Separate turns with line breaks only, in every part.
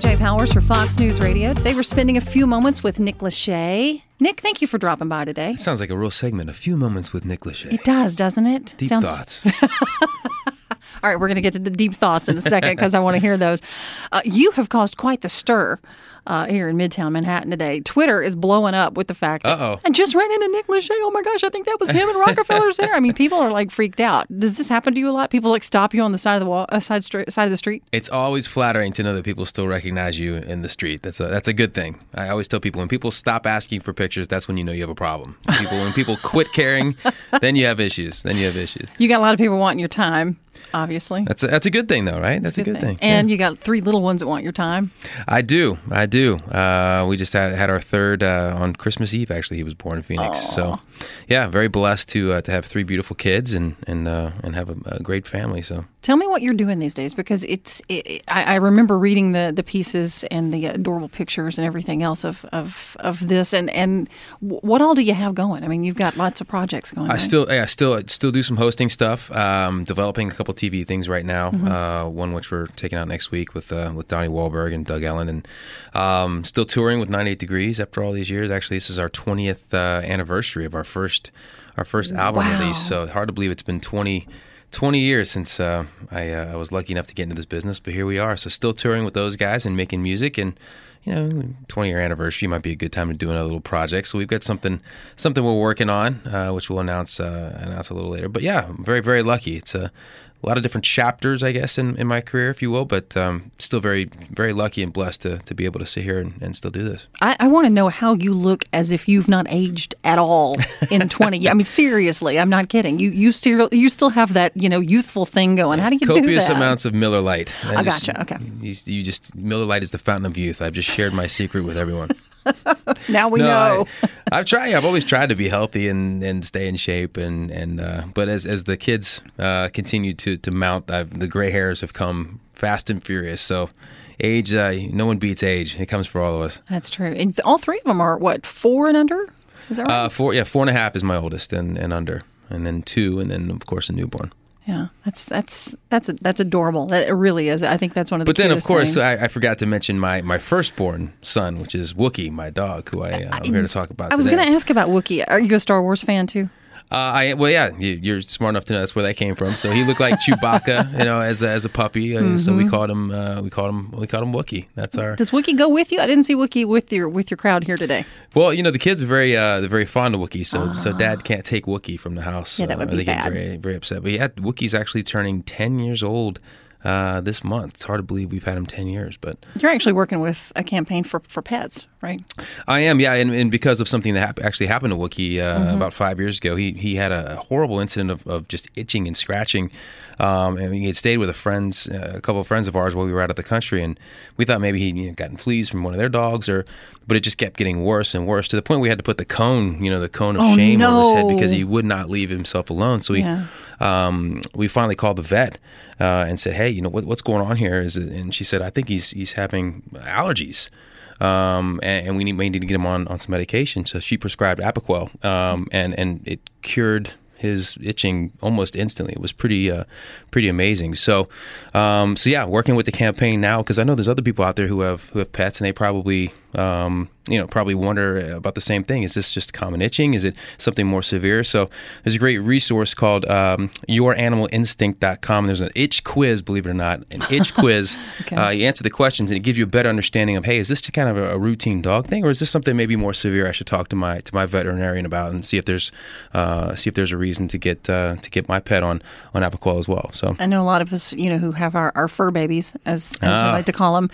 Jay Powers for Fox News Radio. Today we're spending a few moments with Nick Lachey. Nick, thank you for dropping by today.
That sounds like a real segment. A few moments with Nick Lachey.
It does, doesn't it?
Deep
Sounds-
thoughts.
All right, we're going to get to the deep thoughts in a second because I want to hear those. Uh, you have caused quite the stir uh, here in Midtown Manhattan today. Twitter is blowing up with the fact that
Uh-oh.
I just ran into Nick Lachey. Oh my gosh, I think that was him and Rockefeller's there. I mean, people are like freaked out. Does this happen to you a lot? People like stop you on the side of the wall, uh, side street, side of the street.
it's always flattering to know that people still recognize you in the street. That's a that's a good thing. I always tell people when people stop asking for pictures, that's when you know you have a problem. People when people quit caring, then you have issues. Then you have issues.
You got a lot of people wanting your time, obviously.
That's a, that's a good thing though, right? That's, a good thing.
And you got three little ones that want your time.
I do, I do. Uh, we just had had our third uh, on Christmas Eve. Actually, he was born in Phoenix. So, yeah, very blessed to uh, to have three beautiful kids and and uh, and have a, a great family. So.
Tell me what you're doing these days because it's. It, I, I remember reading the, the pieces and the adorable pictures and everything else of, of, of this and and what all do you have going? I mean, you've got lots of projects going.
I
right?
still, yeah, I still, still do some hosting stuff. Um, developing a couple TV things right now. Uh, one which we're taking out next week with uh, with Donnie Wahlberg and Doug Ellin, and um, still touring with 98 Degrees after all these years. Actually, this is our 20th uh, anniversary of our first our first album
Wow.
release. So hard to believe it's been 20. 20 years since uh, I, uh, I was lucky enough to get into this business, but here we are. So still touring with those guys and making music, and you know, 20 year anniversary might be a good time to do another little project. So we've got something something we're working on, uh, which we'll announce uh, announce a little later. But yeah, I'm very very lucky. It's a, a lot of different chapters, I guess, in, in my career, if you will. But um, still very very lucky and blessed to, to be able to sit here and, and still do this.
I, I want to know how you look as if you've not aged at all in 20. years. I mean, seriously, I'm not kidding. You you still you still have that you know youthful thing going. How do you do
Copious
that?
amounts of Miller Lite.
I gotcha, okay.
You, you just Miller Lite is the fountain of youth. I've just shared my secret with everyone.
Now we know.
I, have tried. I've always tried to be healthy and, and stay in shape, and and uh, but as as the kids uh, continue to to mount, I've, the gray hairs have come fast and furious. So, age, uh, no one beats age. It comes for all of us.
That's true. And all three of them are what four and under. Is that right?
Uh, four, yeah, four and a half is my oldest, and and under, and then two, and then of course a newborn.
Yeah, that's that's that's that's adorable. That it really is. I think that's one of the.
But then, of course. I, I forgot to mention my, my firstborn son, which is Wookie, my dog, who I, uh, I'm here to talk about.
I was going to ask about Wookie. Are you a Star Wars fan too?
Uh, I well, yeah, you, you're smart enough to know that's where that came from. So he looked like Chewbacca, you know, as a, as a puppy. Uh, So
Mm-hmm.
we called him uh, we called him we called him Wookie. That's our
Does Wookie go with you? I didn't see Wookie with your with your crowd here today.
well, you know, the kids are very uh, they're very fond of Wookie. So so Dad can't take Wookie from the house.
Ah. Yeah, that
uh,
would be
they get
bad.
very very upset. But yeah, Wookie's actually turning ten years old uh, this month. It's hard to believe we've had him ten years, but
You're actually working with a campaign for for pets, right?
I am, yeah, and, and because of something that hap- actually happened to Wookie uh,
Mm-hmm.
about five years ago, he he had a horrible incident of, of just itching and scratching, um, and he had stayed with a friends, uh, a couple of friends of ours while we were out of the country, and we thought maybe he'd you know, gotten fleas from one of their dogs, or but it just kept getting worse and worse to the point we had to put the cone, you know, the cone of
Oh,
shame over his head because he would not leave himself alone. So we
Yeah.
Um, we finally called the vet uh, and said, "Hey, you know what, what's going on here?" Is it, and she said, "I think he's he's having allergies." Um, and, and we need, need to get him on, on some medication. So she prescribed Apoquel, um, and and it cured his itching almost instantly. It was pretty uh, pretty amazing. So um, so yeah, working with the campaign now because I know there's other people out there who have who have pets and they probably um, you know probably wonder about the same thing. Is this just common itching? Is it something more severe? So there's a great resource called um, YourAnimalInstinct.com. There's an itch quiz, believe it or not, an itch quiz.
Okay.
uh, you answer the questions and it gives you a better understanding of hey, is this just kind of a, a routine dog thing, or is this something maybe more severe? I should talk to my to my veterinarian about and see if there's uh, see if there's a reason to get uh, to get my pet on on Apoquel as well. So
I know a lot of us, you know, who have our, our fur babies, as, as we
Ah.
like to call them.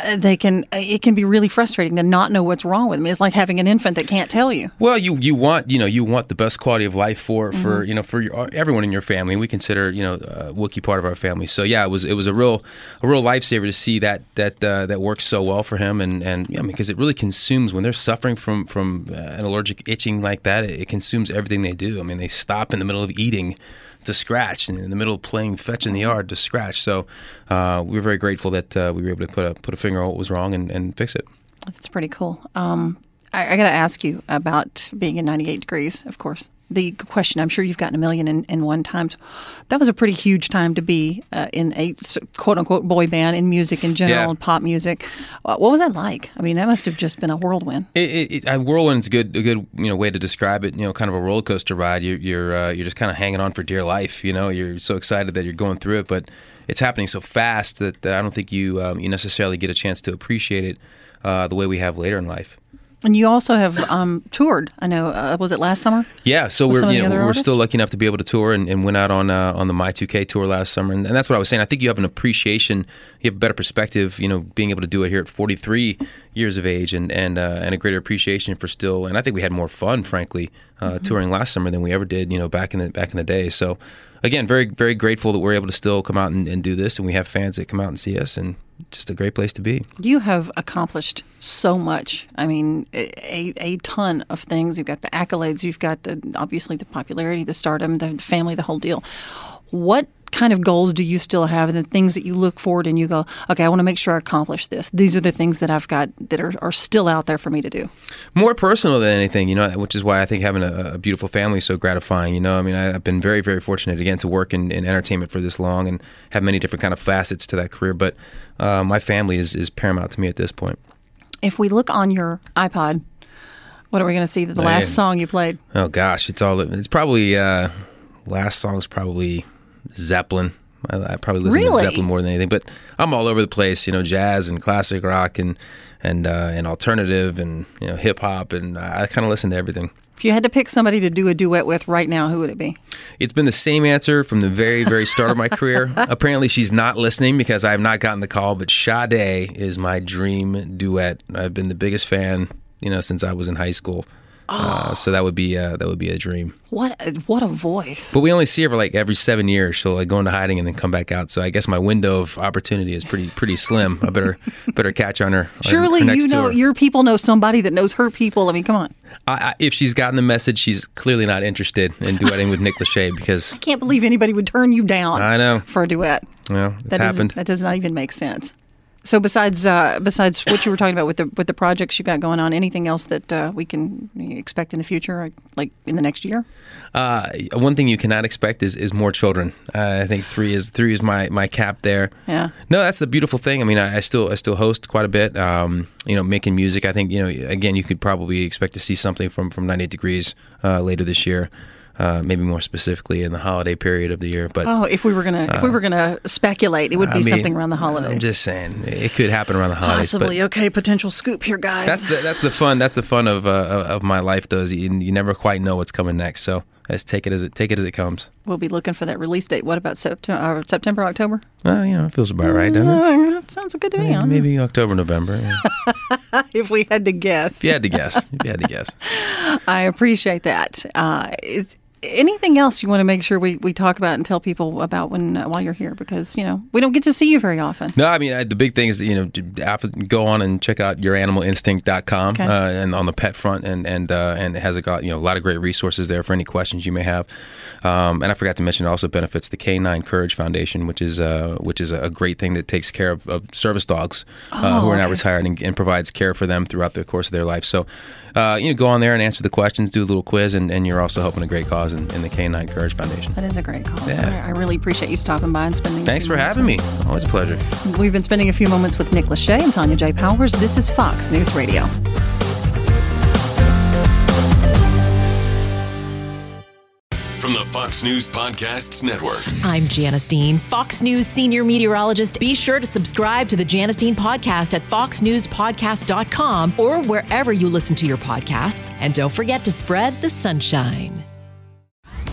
Uh, they can it can be really frustrating to not know what's wrong with them. It's like having an infant that can't tell you.
Well, you you want you know you want the best quality of life for
Mm-hmm.
for you know for your, everyone in your family. We consider you know uh, Wookie part of our family. So yeah, it was it was a real a real lifesaver to see that that uh, that works so well for him and and yeah, because it really consumes when they're suffering from from uh, an allergic itching like that. It, it consumes everything they do. I mean, they stop in the middle of eating to scratch and in the middle of playing fetch in the yard to scratch. So uh, we were very grateful that uh, we were able to put a put a finger on what was wrong and, and fix it.
That's pretty cool. Um, I, I got to ask you about being in 98 degrees, of course. the question I'm sure you've gotten a million and, and one times. That was a pretty huge time to be uh, in a quote unquote boy band in music in general
Yeah.
and pop music. Uh, what was that like? I mean, that must have just been a whirlwind.
It, it, it, uh, whirlwind's a good, a good, you know, way to describe it. You know, kind of a roller coaster ride. You're, you're, uh, you're just kind of hanging on for dear life. You know, you're so excited that you're going through it, but it's happening so fast that, that I don't think you, um, you necessarily get a chance to appreciate it uh, the way we have later in life.
And you also have um, toured. I know. Uh, was it last summer?
Yeah, so
With
we're you know, we're
artists?
still lucky enough to be able to tour and, and went out on uh, on the My2K tour last summer, and, and that's what I was saying. I think you have an appreciation, you have a better perspective, you know, being able to do it here at 43 years of age, and and uh, and a greater appreciation for still. And I think we had more fun, frankly, uh,
Mm-hmm.
touring last summer than we ever did, you know, back in the back in the day. So, again, very very grateful that we're able to still come out and, and do this, and we have fans that come out and see us, and just a great place to be.
You have accomplished so much. I mean, a, a ton of things. You've got the accolades. You've got the obviously the popularity, the stardom, the family, the whole deal. What kind of goals do you still have, and the things that you look forward and you go, okay, I want to make sure I accomplish this. These are the things that I've got that are, are still out there for me to do.
more personal than anything, you know, which is why I think having a, a beautiful family is so gratifying. You know, I mean, I, I've been very, very fortunate again to work in, in entertainment for this long and have many different kind of facets to that career. But uh, my family is, is paramount to me at this point.
If we look on your iPod, what are we going to see? The last song you played.
Oh gosh, it's all. It's probably uh, last song's probably Zeppelin. I, I probably listen
Really?
to Zeppelin more than anything, but I'm all over the place. You know, jazz and classic rock and and uh, and alternative and you know hip hop and I kind of listen to everything.
If you had to pick somebody to do a duet with right now, who would it be?
It's been the same answer from the very, very start of my career. Apparently, she's not listening because I have not gotten the call. But Sade is my dream duet. I've been the biggest fan, you know, since I was in high school. Uh, so that would be uh, that would be a dream.
What a, what a voice!
But we only see her like every seven years. She'll like go into hiding and then come back out. So I guess my window of opportunity is pretty pretty slim. I better better catch on her. on her
Surely you know
tour.
your people know somebody that knows her people. I mean, come on.
I, I, if she's gotten the message, she's clearly not interested in duetting with Nick Lachey because
I can't believe anybody would turn you down.
I know.
for a duet.
know it's
That
happened.
That does not even make sense. So besides uh, besides what you were talking about with the with the projects you got going on, anything else that uh, we can expect in the future, like in the next year?
Uh, one thing you cannot expect is, is more children. Uh, I think three is three is my, my cap there.
Yeah.
No, that's the beautiful thing. I mean, I, I still I still host quite a bit. Um, you know, making music. I think you know again you could probably expect to see something from from 98 Degrees uh, later this year. Uh, maybe more specifically in the holiday period of the year. But
Oh, if we were gonna if we were gonna speculate, it would be
Uh, I mean,
something around the holidays.
I'm just saying it could happen around the holidays.
Possibly. Okay, potential scoop here, guys.
That's the that's the fun. That's the fun of uh, of my life. Though is you, you never quite know what's coming next. So let's take it as it take it as it comes.
we'll be looking for that release date. What about September? Uh, September, October?
Well, you know, it feels about right, doesn't it?
Uh, sounds good to me.
Maybe October, November. yeah.
if we had to guess.
If you had to guess, if you had to guess.
I appreciate that. Uh, is anything else you want to make sure we, we talk about and tell people about when uh, while you're here? Because you know we don't get to see you very often.
No, I mean I, the big thing is you know go on and check out YourAnimalInstinct.com
Okay.
uh, and on the pet front and and uh, and it has a got you know a lot of great resources there for any questions you may have. Um, and I forgot to mention it also benefits the Canine Courage Foundation, which is uh, which is a great thing that takes care of, of service dogs uh, who
Oh,
are now retired and, and provides care for them throughout the course of their life. So. Uh, you know, go on there and answer the questions, do a little quiz, and, and you're also helping a great cause in, in the Canine Courage Foundation.
That is a great call.
Yeah.
I, I really appreciate you stopping by and spending. a
Thanks
few
for having me. Always a pleasure.
We've been spending a few moments with Nick Lachey and Tonya J. Powers. This is Fox News Radio.
From the Fox News Podcasts Network.
I'm Janice Dean, Fox News senior meteorologist. Be sure to subscribe to the Janice Dean podcast at foxnewspodcast.com or wherever you listen to your podcasts. And don't forget to spread the sunshine.